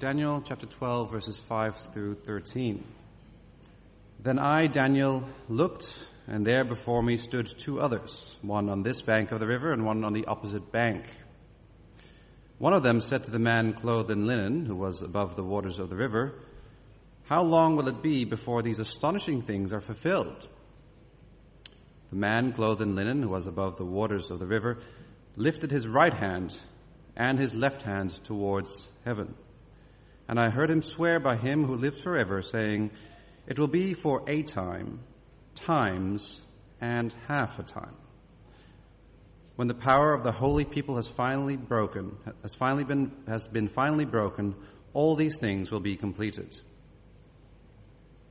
Daniel chapter 12, verses 5 through 13. Then I, Daniel, looked, and there before me stood two others, one on this bank of the river and one on the opposite bank. One of them said to the man clothed in linen, who was above the waters of the river, How long will it be before these astonishing things are fulfilled? The man clothed in linen, who was above the waters of the river, lifted his right hand and his left hand towards heaven. And I heard him swear by him who lives forever, saying, It will be for a time, times, and half a time. When the power of the holy people has finally broken, has finally been, has been finally broken, all these things will be completed.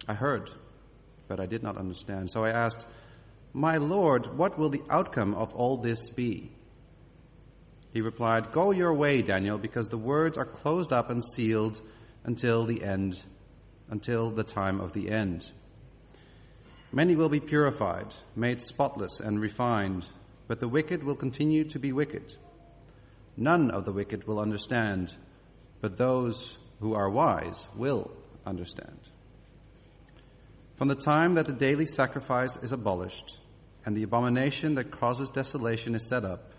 I heard, but I did not understand. So I asked, My Lord, what will the outcome of all this be? He replied, Go your way, Daniel, because the words are closed up and sealed until the end, until the time of the end. Many will be purified, made spotless and refined, but the wicked will continue to be wicked. None of the wicked will understand, but those who are wise will understand. From the time that the daily sacrifice is abolished and the abomination that causes desolation is set up,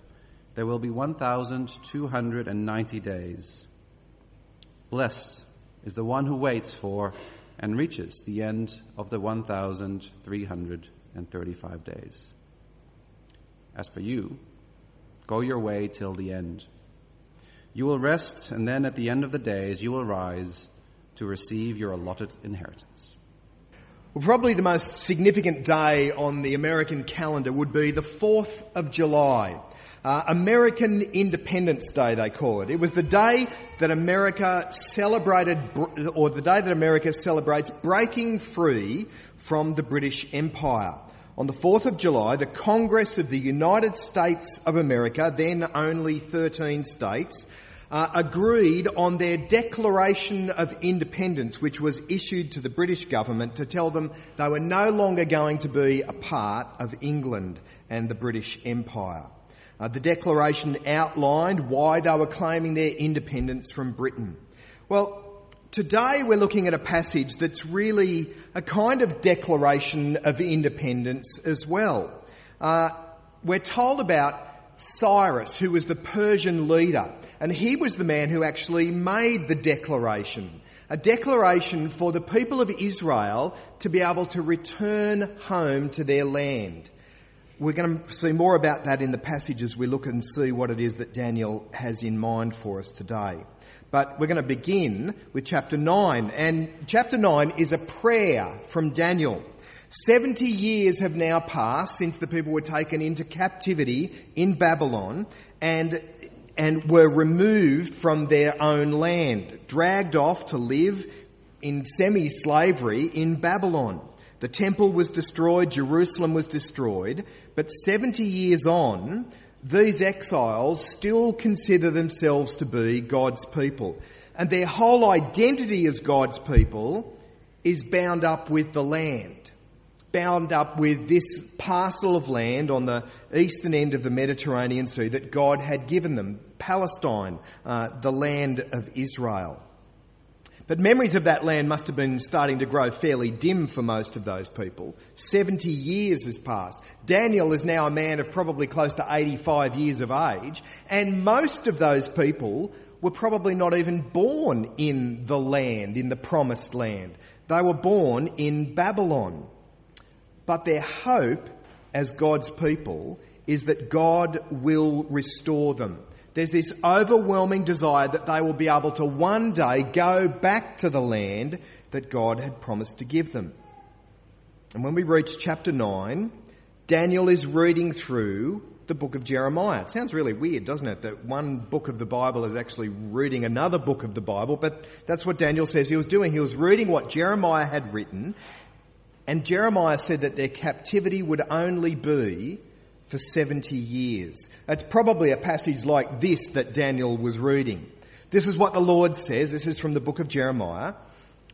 there will be 1,290 days. Blessed is the one who waits for and reaches the end of the 1,335 days. As for you, go your way till the end. You will rest, and then at the end of the days you will rise to receive your allotted inheritance. Well, probably the most significant day on the American calendar would be the 4th of July. Uh, American Independence Day, they call it. It was the day that America celebrated, or the day that America celebrates breaking free from the British Empire. On the 4th of July, the Congress of the United States of America, then only 13 states, uh, agreed on their Declaration of Independence, which was issued to the British government to tell them they were no longer going to be a part of England and the British Empire. Uh, the Declaration outlined why they were claiming their independence from Britain. Well, Today we're looking at a passage that's really a kind of declaration of independence as well. Uh, we're told about Cyrus, who was the Persian leader, and he was the man who actually made the declaration. A declaration for the people of Israel to be able to return home to their land. We're going to see more about that in the passage as we look and see what it is that Daniel has in mind for us today. But we're going to begin with chapter 9. And chapter 9 is a prayer from Daniel. 70 years have now passed since the people were taken into captivity in Babylon and, and were removed from their own land, dragged off to live in semi-slavery in Babylon. The temple was destroyed, Jerusalem was destroyed, but 70 years on, these exiles still consider themselves to be God's people. And their whole identity as God's people is bound up with the land, bound up with this parcel of land on the eastern end of the Mediterranean Sea that God had given them, Palestine, uh, the land of Israel. But memories of that land must have been starting to grow fairly dim for most of those people. 70 years has passed. Daniel is now a man of probably close to 85 years of age, and most of those people were probably not even born in the land, in the promised land. They were born in Babylon. But their hope as God's people is that God will restore them there's this overwhelming desire that they will be able to one day go back to the land that God had promised to give them. And when we reach chapter 9, Daniel is reading through the book of Jeremiah. It sounds really weird, doesn't it? That one book of the Bible is actually reading another book of the Bible, but that's what Daniel says he was doing. He was reading what Jeremiah had written, and Jeremiah said that their captivity would only be for 70 years. It's probably a passage like this that Daniel was reading. This is what the Lord says. This is from the book of Jeremiah.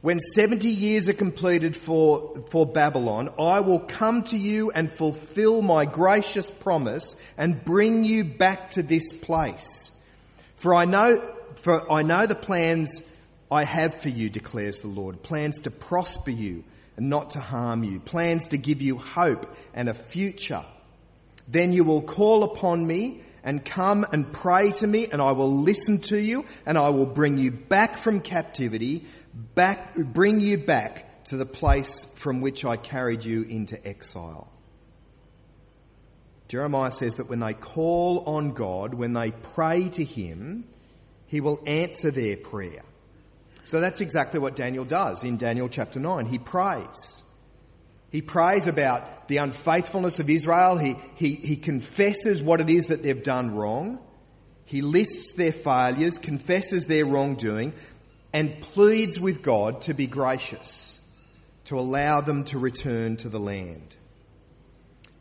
When 70 years are completed for, for Babylon, I will come to you and fulfill my gracious promise and bring you back to this place. For I know, for I know the plans I have for you, declares the Lord, plans to prosper you and not to harm you, plans to give you hope and a future. Then you will call upon me and come and pray to me and I will listen to you and I will bring you back from captivity, back, bring you back to the place from which I carried you into exile. Jeremiah says that when they call on God, when they pray to Him, He will answer their prayer. So that's exactly what Daniel does in Daniel chapter 9. He prays. He prays about the unfaithfulness of Israel. He, he, he confesses what it is that they've done wrong. He lists their failures, confesses their wrongdoing, and pleads with God to be gracious, to allow them to return to the land.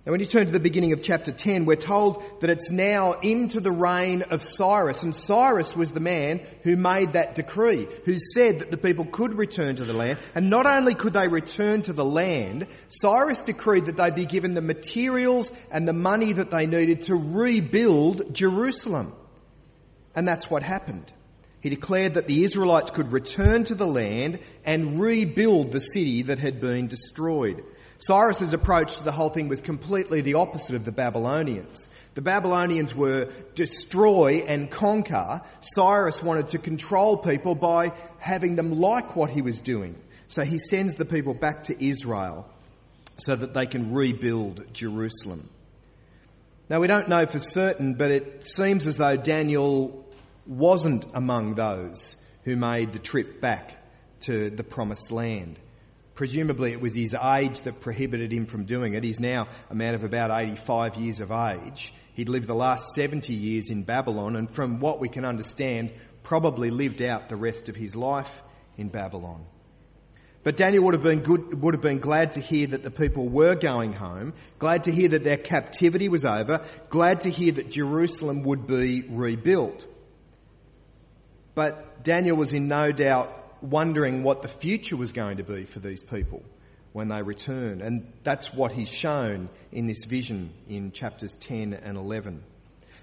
Now, when you turn to the beginning of chapter 10, we're told that it's now into the reign of Cyrus. And Cyrus was the man who made that decree, who said that the people could return to the land. And not only could they return to the land, Cyrus decreed that they be given the materials and the money that they needed to rebuild Jerusalem. And that's what happened. He declared that the Israelites could return to the land and rebuild the city that had been destroyed. Cyrus's approach to the whole thing was completely the opposite of the Babylonians. The Babylonians were destroy and conquer. Cyrus wanted to control people by having them like what he was doing. So he sends the people back to Israel so that they can rebuild Jerusalem. Now we don't know for certain, but it seems as though Daniel wasn't among those who made the trip back to the promised land. Presumably it was his age that prohibited him from doing it. He's now a man of about 85 years of age. He'd lived the last 70 years in Babylon and from what we can understand, probably lived out the rest of his life in Babylon. But Daniel would have been good, would have been glad to hear that the people were going home, glad to hear that their captivity was over, glad to hear that Jerusalem would be rebuilt. But Daniel was in no doubt wondering what the future was going to be for these people when they return. And that's what he's shown in this vision in chapters 10 and 11.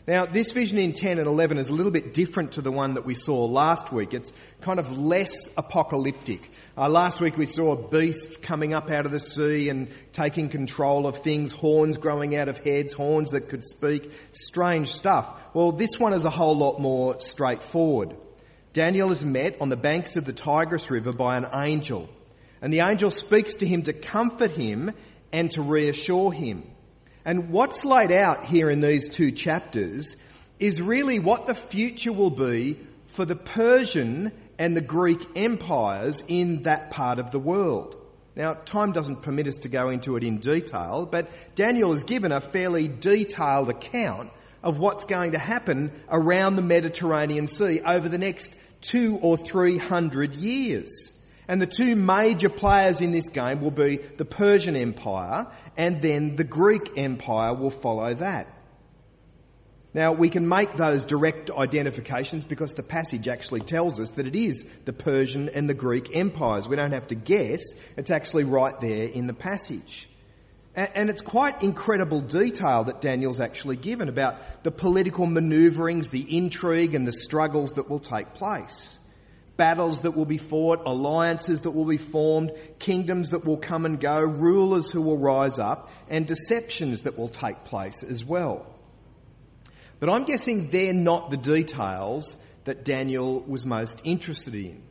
Now, this vision in 10 and 11 is a little bit different to the one that we saw last week. It's kind of less apocalyptic. Uh, last week we saw beasts coming up out of the sea and taking control of things, horns growing out of heads, horns that could speak, strange stuff. Well, this one is a whole lot more straightforward. Daniel is met on the banks of the Tigris River by an angel, and the angel speaks to him to comfort him and to reassure him. And what's laid out here in these two chapters is really what the future will be for the Persian and the Greek empires in that part of the world. Now, time doesn't permit us to go into it in detail, but Daniel has given a fairly detailed account of what's going to happen around the Mediterranean Sea over the next two or three hundred years. And the two major players in this game will be the Persian Empire and then the Greek Empire will follow that. Now we can make those direct identifications because the passage actually tells us that it is the Persian and the Greek empires. We don't have to guess. It's actually right there in the passage. And it's quite incredible detail that Daniel's actually given about the political maneuverings, the intrigue and the struggles that will take place. Battles that will be fought, alliances that will be formed, kingdoms that will come and go, rulers who will rise up, and deceptions that will take place as well. But I'm guessing they're not the details that Daniel was most interested in.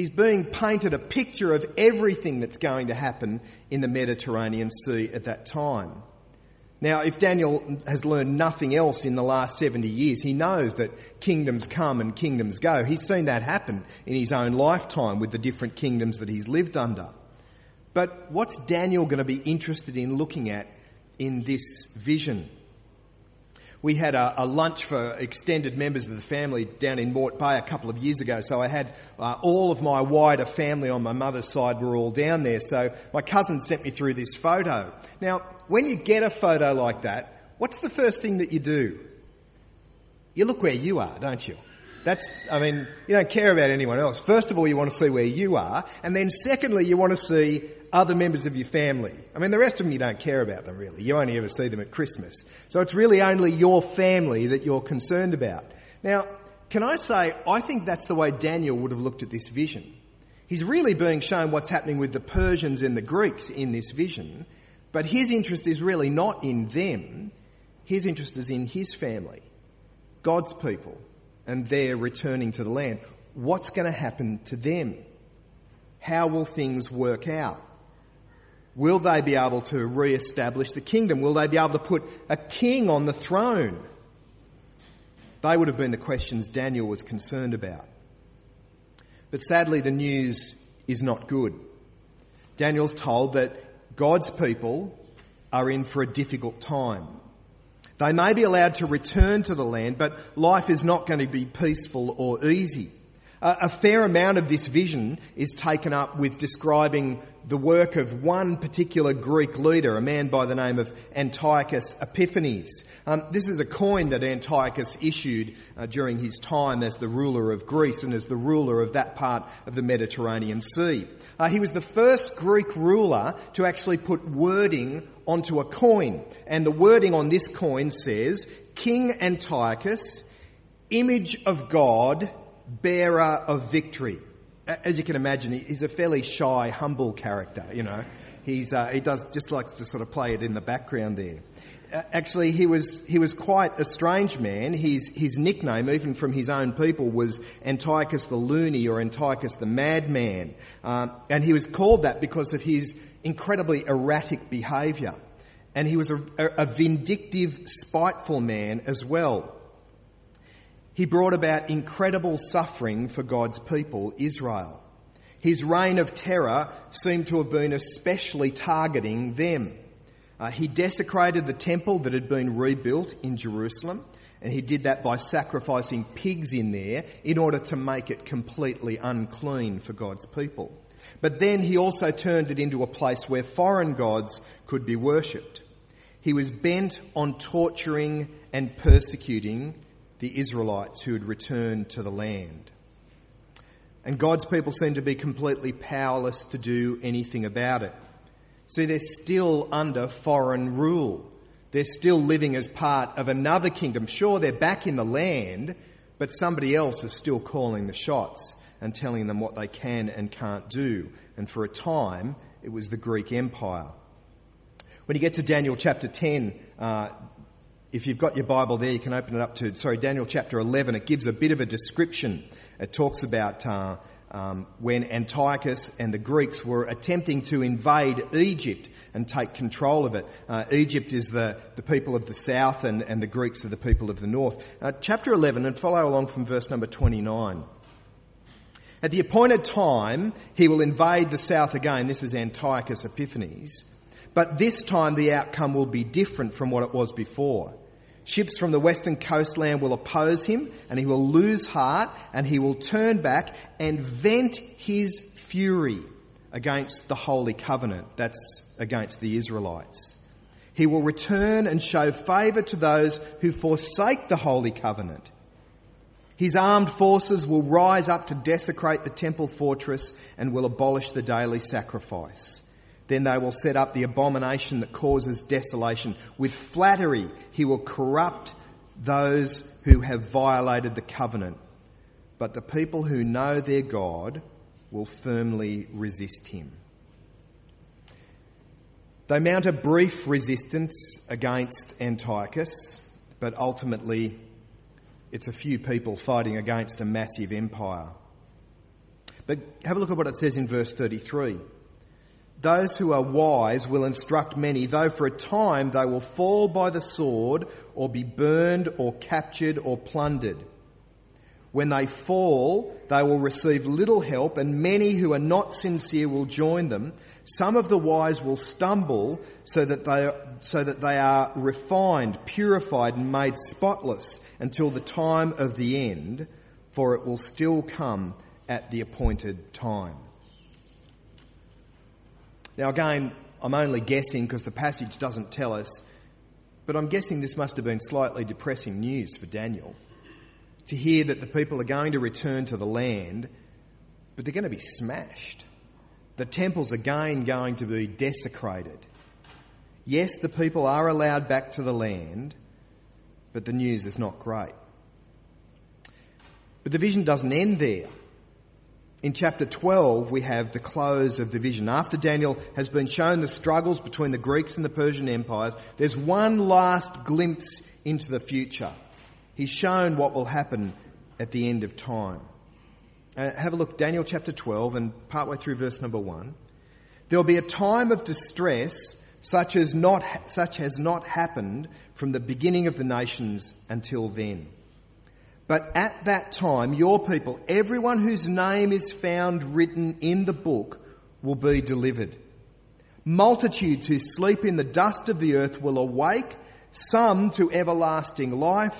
He's being painted a picture of everything that's going to happen in the Mediterranean Sea at that time. Now, if Daniel has learned nothing else in the last 70 years, he knows that kingdoms come and kingdoms go. He's seen that happen in his own lifetime with the different kingdoms that he's lived under. But what's Daniel going to be interested in looking at in this vision? We had a, a, lunch for extended members of the family down in Moreton Bay a couple of years ago. So I had uh, all of my wider family on my mother's side were all down there. So my cousin sent me through this photo. Now, when you get a photo like that, what's the first thing that you do? You look where you are, don't you? That's, I mean, you don't care about anyone else. First of all, you want to see where you are. And then secondly, you want to see other members of your family. I mean, the rest of them you don't care about them really. You only ever see them at Christmas. So it's really only your family that you're concerned about. Now, can I say, I think that's the way Daniel would have looked at this vision. He's really being shown what's happening with the Persians and the Greeks in this vision, but his interest is really not in them. His interest is in his family, God's people, and they're returning to the land. What's going to happen to them? How will things work out? Will they be able to re-establish the kingdom? Will they be able to put a king on the throne? They would have been the questions Daniel was concerned about. But sadly, the news is not good. Daniel's told that God's people are in for a difficult time. They may be allowed to return to the land, but life is not going to be peaceful or easy. A fair amount of this vision is taken up with describing the work of one particular Greek leader, a man by the name of Antiochus Epiphanes. Um, this is a coin that Antiochus issued uh, during his time as the ruler of Greece and as the ruler of that part of the Mediterranean Sea. Uh, he was the first Greek ruler to actually put wording onto a coin, and the wording on this coin says, King Antiochus, image of God, bearer of victory. As you can imagine, he's a fairly shy, humble character, you know. He's, uh, he does just likes to sort of play it in the background there. Actually, he was, he was quite a strange man. His, his nickname, even from his own people, was Antiochus the Loony or Antiochus the Madman. Um, and he was called that because of his incredibly erratic behaviour. And he was a, a vindictive, spiteful man as well. He brought about incredible suffering for God's people, Israel. His reign of terror seemed to have been especially targeting them. Uh, he desecrated the temple that had been rebuilt in Jerusalem, and he did that by sacrificing pigs in there in order to make it completely unclean for God's people. But then he also turned it into a place where foreign gods could be worshipped. He was bent on torturing and persecuting the Israelites who had returned to the land. And God's people seem to be completely powerless to do anything about it. See, they're still under foreign rule. They're still living as part of another kingdom. Sure, they're back in the land, but somebody else is still calling the shots and telling them what they can and can't do. And for a time, it was the Greek Empire. When you get to Daniel chapter 10, uh, if you've got your Bible there, you can open it up to, sorry, Daniel chapter 11. It gives a bit of a description. It talks about uh, um, when Antiochus and the Greeks were attempting to invade Egypt and take control of it. Uh, Egypt is the, the people of the south and, and the Greeks are the people of the north. Uh, chapter 11, and follow along from verse number 29. At the appointed time, he will invade the south again. This is Antiochus Epiphanes. But this time the outcome will be different from what it was before. Ships from the western coastland will oppose him and he will lose heart and he will turn back and vent his fury against the holy covenant. That's against the Israelites. He will return and show favour to those who forsake the holy covenant. His armed forces will rise up to desecrate the temple fortress and will abolish the daily sacrifice. Then they will set up the abomination that causes desolation. With flattery, he will corrupt those who have violated the covenant. But the people who know their God will firmly resist him. They mount a brief resistance against Antiochus, but ultimately it's a few people fighting against a massive empire. But have a look at what it says in verse 33. Those who are wise will instruct many, though for a time they will fall by the sword or be burned or captured or plundered. When they fall, they will receive little help and many who are not sincere will join them. Some of the wise will stumble so that they, so that they are refined, purified and made spotless until the time of the end, for it will still come at the appointed time. Now, again, I'm only guessing because the passage doesn't tell us, but I'm guessing this must have been slightly depressing news for Daniel to hear that the people are going to return to the land, but they're going to be smashed. The temple's again going to be desecrated. Yes, the people are allowed back to the land, but the news is not great. But the vision doesn't end there. In chapter 12, we have the close of the vision. After Daniel has been shown the struggles between the Greeks and the Persian empires, there's one last glimpse into the future. He's shown what will happen at the end of time. Uh, have a look, Daniel chapter 12 and partway through verse number 1. There'll be a time of distress such as not, such has not happened from the beginning of the nations until then. But at that time, your people, everyone whose name is found written in the book, will be delivered. Multitudes who sleep in the dust of the earth will awake, some to everlasting life,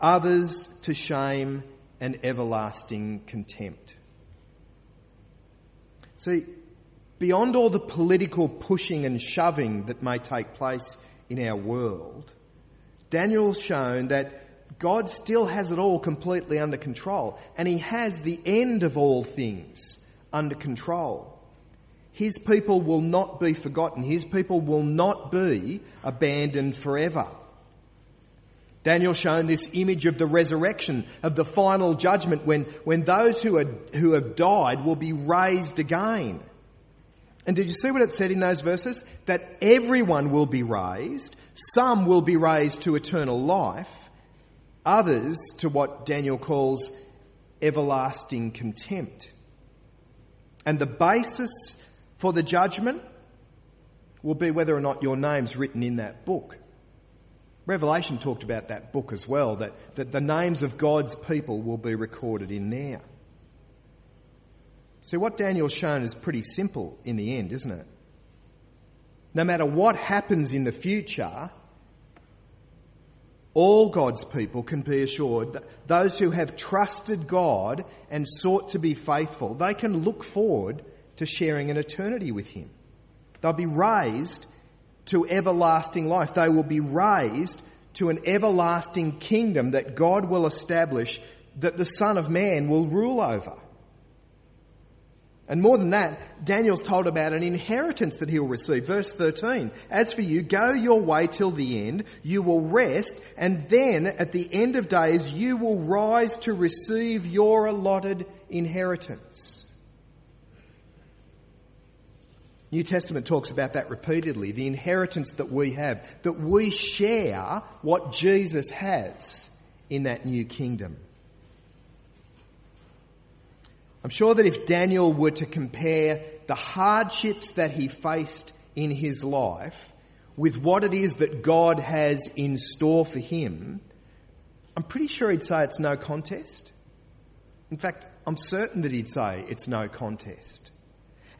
others to shame and everlasting contempt. See, beyond all the political pushing and shoving that may take place in our world, Daniel's shown that God still has it all completely under control, and He has the end of all things under control. His people will not be forgotten. His people will not be abandoned forever. Daniel's shown this image of the resurrection, of the final judgment when, when those who, are, who have died will be raised again. And did you see what it said in those verses? That everyone will be raised, some will be raised to eternal life, others to what Daniel calls everlasting contempt. And the basis for the judgment will be whether or not your name's written in that book. Revelation talked about that book as well, that, that the names of God's people will be recorded in there. So what Daniel's shown is pretty simple in the end, isn't it? No matter what happens in the future, all God's people can be assured that those who have trusted God and sought to be faithful, they can look forward to sharing an eternity with Him. They'll be raised to everlasting life. They will be raised to an everlasting kingdom that God will establish that the Son of Man will rule over. And more than that, Daniel's told about an inheritance that he'll receive. Verse 13. As for you, go your way till the end. You will rest. And then at the end of days, you will rise to receive your allotted inheritance. New Testament talks about that repeatedly. The inheritance that we have. That we share what Jesus has in that new kingdom. I'm sure that if Daniel were to compare the hardships that he faced in his life with what it is that God has in store for him, I'm pretty sure he'd say it's no contest. In fact, I'm certain that he'd say it's no contest.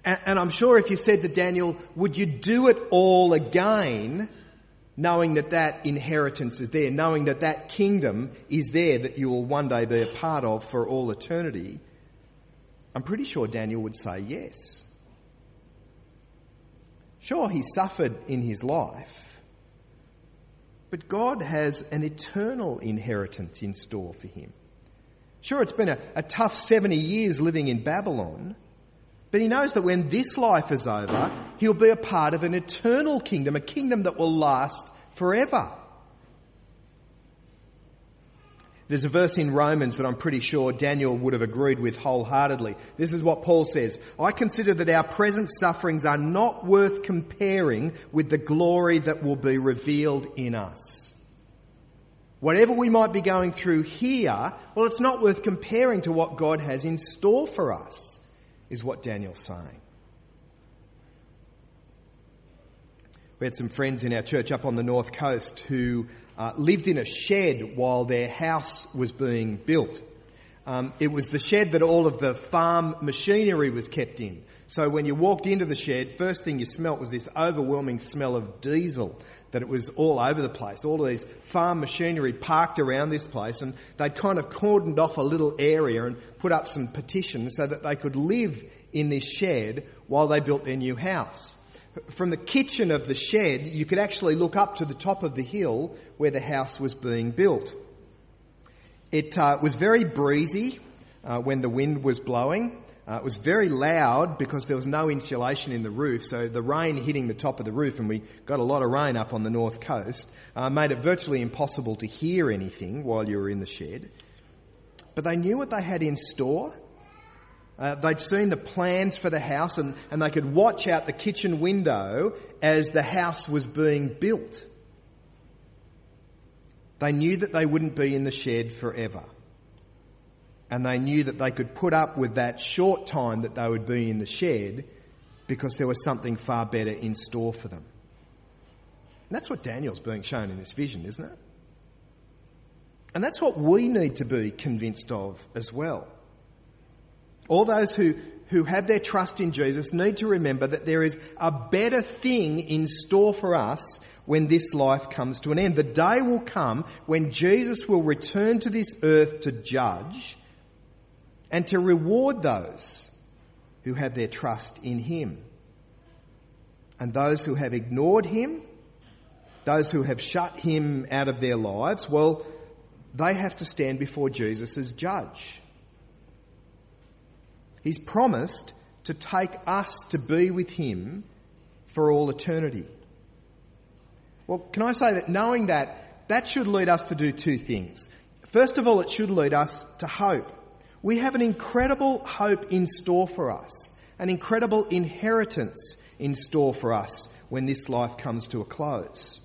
And, I'm sure if you said to Daniel, would you do it all again, knowing that that inheritance is there, knowing that that kingdom is there that you will one day be a part of for all eternity, I'm pretty sure Daniel would say yes. Sure, he suffered in his life, but God has an eternal inheritance in store for him. Sure, it's been a, a tough 70 years living in Babylon, but he knows that when this life is over, he'll be a part of an eternal kingdom, a kingdom that will last forever. There's a verse in Romans that I'm pretty sure Daniel would have agreed with wholeheartedly. This is what Paul says. I consider that our present sufferings are not worth comparing with the glory that will be revealed in us. Whatever we might be going through here, well, it's not worth comparing to what God has in store for us, is what Daniel's saying. We had some friends in our church up on the north coast who uh, lived in a shed while their house was being built. Um, it was the shed that all of the farm machinery was kept in. So when you walked into the shed, first thing you smelt was this overwhelming smell of diesel, that it was all over the place. All of these farm machinery parked around this place and they'd kind of cordoned off a little area and put up some petitions so that they could live in this shed while they built their new house from the kitchen of the shed, you could actually look up to the top of the hill where the house was being built. It uh, was very breezy uh, when the wind was blowing. Uh, it was very loud because there was no insulation in the roof, so the rain hitting the top of the roof, and we got a lot of rain up on the north coast, uh, made it virtually impossible to hear anything while you were in the shed. but they knew what they had in store. Uh, they'd seen the plans for the house and, and they could watch out the kitchen window as the house was being built. They knew that they wouldn't be in the shed forever. And they knew that they could put up with that short time that they would be in the shed because there was something far better in store for them. And that's what Daniel's being shown in this vision, isn't it? And that's what we need to be convinced of as well. All those who, who have their trust in Jesus need to remember that there is a better thing in store for us when this life comes to an end. The day will come when Jesus will return to this earth to judge and to reward those who have their trust in Him. And those who have ignored Him, those who have shut Him out of their lives, well, they have to stand before Jesus as judge. He's promised to take us to be with Him for all eternity. Well, can I say that knowing that, that should lead us to do two things. First of all, it should lead us to hope. We have an incredible hope in store for us, an incredible inheritance in store for us when this life comes to a close.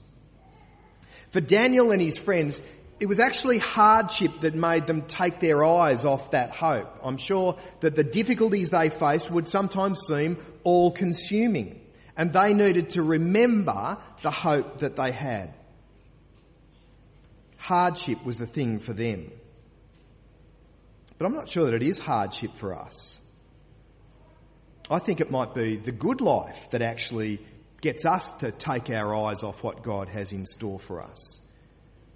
For Daniel and his friends, it was actually hardship that made them take their eyes off that hope. I'm sure that the difficulties they faced would sometimes seem all consuming, and they needed to remember the hope that they had. Hardship was the thing for them. But I'm not sure that it is hardship for us. I think it might be the good life that actually gets us to take our eyes off what God has in store for us.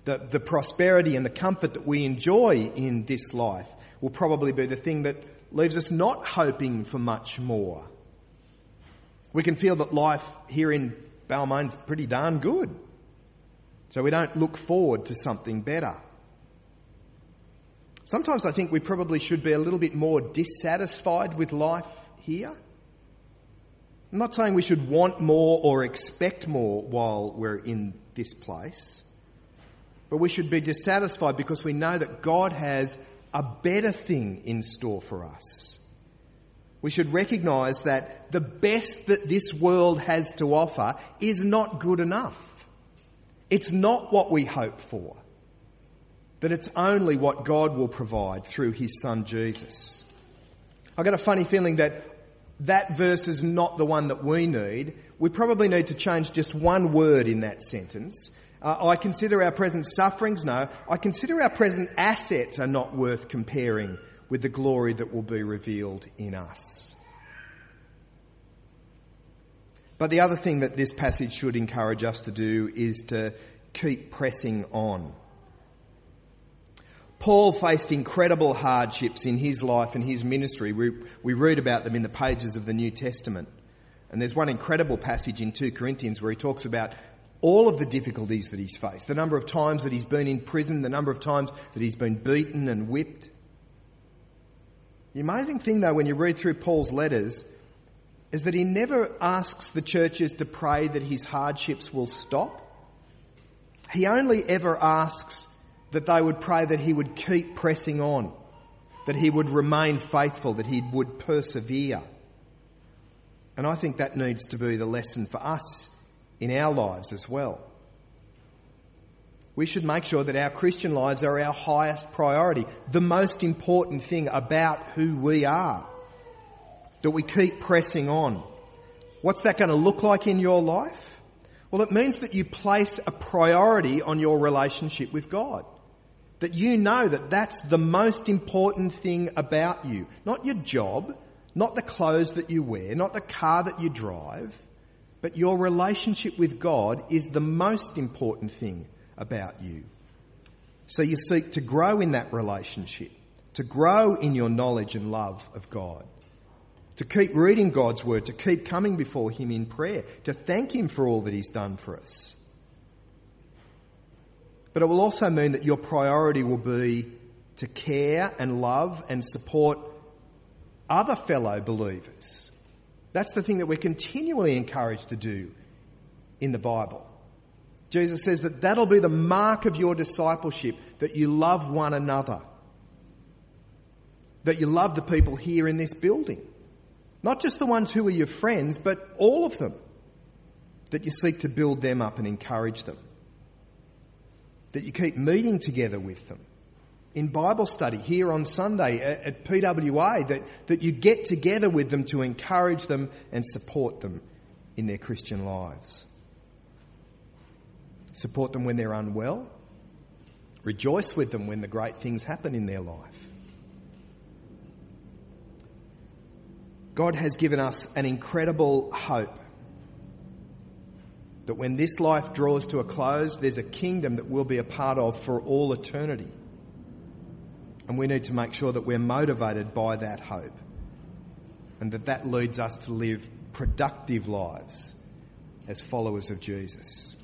The, the prosperity and the comfort that we enjoy in this life will probably be the thing that leaves us not hoping for much more. We can feel that life here in Balmain's pretty darn good. So we don't look forward to something better. Sometimes I think we probably should be a little bit more dissatisfied with life here. I'm not saying we should want more or expect more while we're in this place, but we should be dissatisfied because we know that God has a better thing in store for us. We should recognise that the best that this world has to offer is not good enough. It's not what we hope for that it's only what God will provide through his son Jesus. I've got a funny feeling that that verse is not the one that we need. We probably need to change just one word in that sentence. Uh, I consider our present sufferings, no, I consider our present assets are not worth comparing with the glory that will be revealed in us. But the other thing that this passage should encourage us to do is to keep pressing on. Paul faced incredible hardships in his life and his ministry. We, we read about them in the pages of the New Testament. And there's one incredible passage in 2 Corinthians where he talks about all of the difficulties that he's faced, the number of times that he's been in prison, the number of times that he's been beaten and whipped. The amazing thing though, when you read through Paul's letters, is that he never asks the churches to pray that his hardships will stop. He only ever asks that they would pray that he would keep pressing on, that he would remain faithful, that he would persevere. And I think that needs to be the lesson for us in our lives as well. We should make sure that our Christian lives are our highest priority, the most important thing about who we are. That we keep pressing on. What's that going to look like in your life? Well, it means that you place a priority on your relationship with God. That you know that that's the most important thing about you. Not your job, not the clothes that you wear, not the car that you drive, but your relationship with God is the most important thing about you. So you seek to grow in that relationship, to grow in your knowledge and love of God, to keep reading God's word, to keep coming before Him in prayer, to thank Him for all that He's done for us. But it will also mean that your priority will be to care and love and support other fellow believers. That's the thing that we're continually encouraged to do in the Bible. Jesus says that that'll be the mark of your discipleship, that you love one another. that you love the people here in this building. Not just the ones who are your friends, but all of them. That you seek to build them up and encourage them. That you keep meeting together with them. In Bible study here on Sunday at, PWA, that, that you get together with them to encourage them and support them in their Christian lives. Support them when they're unwell. Rejoice with them when the great things happen in their life. God has given us an incredible hope that when this life draws to a close, there's a kingdom that we'll be a part of for all eternity. And we need to make sure that we're motivated by that hope and that that leads us to live productive lives as followers of Jesus.